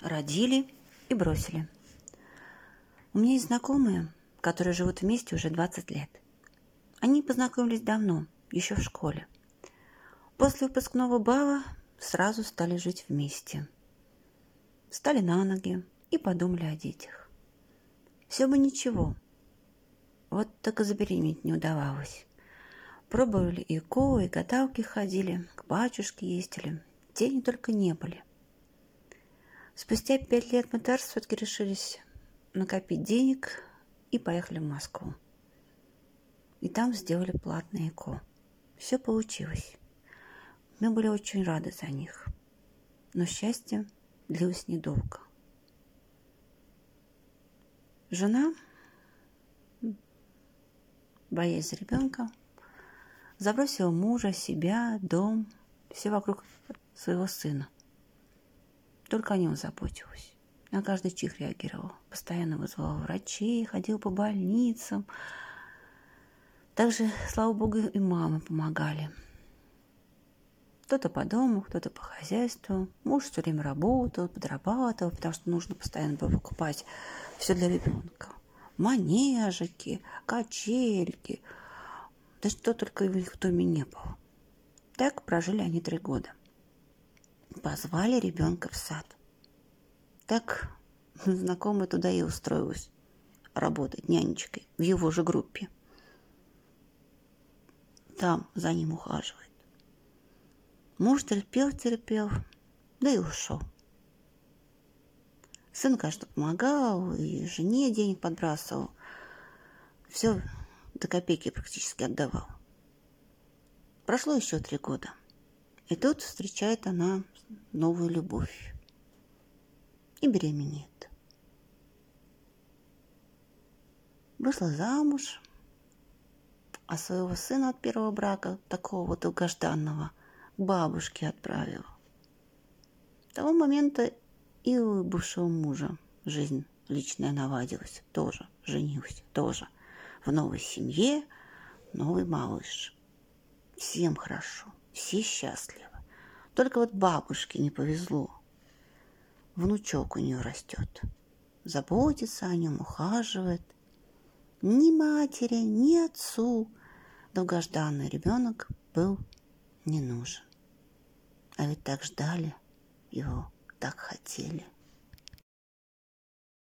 родили и бросили. У меня есть знакомые, которые живут вместе уже 20 лет. Они познакомились давно, еще в школе. После выпускного бала сразу стали жить вместе. Встали на ноги и подумали о детях. Все бы ничего. Вот так и забеременеть не удавалось. Пробовали и ко, и гадалки ходили, к батюшке ездили. Денег только не были. Спустя пять лет мы даже все-таки решились накопить денег и поехали в Москву. И там сделали платное ЭКО. Все получилось. Мы были очень рады за них. Но счастье длилось недолго. Жена, боясь за ребенка, забросила мужа, себя, дом, все вокруг своего сына. Только о нем заботилась. На каждый чих реагировал. Постоянно вызывал врачей, ходил по больницам. Также, слава богу, и мамы помогали. Кто-то по дому, кто-то по хозяйству. Муж все время работал, подрабатывал, потому что нужно постоянно было покупать все для ребенка. Манежики, качельки. Да что только в их доме не было. Так прожили они три года. Позвали ребенка в сад. Так знакомая туда и устроилась работать нянечкой в его же группе. Там за ним ухаживает. Муж терпел, терпел, да и ушел. Сын, конечно, помогал, и жене денег подбрасывал. Все до копейки практически отдавал. Прошло еще три года. И тут встречает она новую любовь и беременеет. Вышла замуж, а своего сына от первого брака, такого вот долгожданного, бабушке отправила. С того момента и у бывшего мужа жизнь личная навадилась, тоже женился, тоже в новой семье, новый малыш. Всем хорошо, все счастливы. Только вот бабушке не повезло внучок у нее растет. Заботится о нем, ухаживает. Ни матери, ни отцу долгожданный ребенок был не нужен. А ведь так ждали его, так хотели.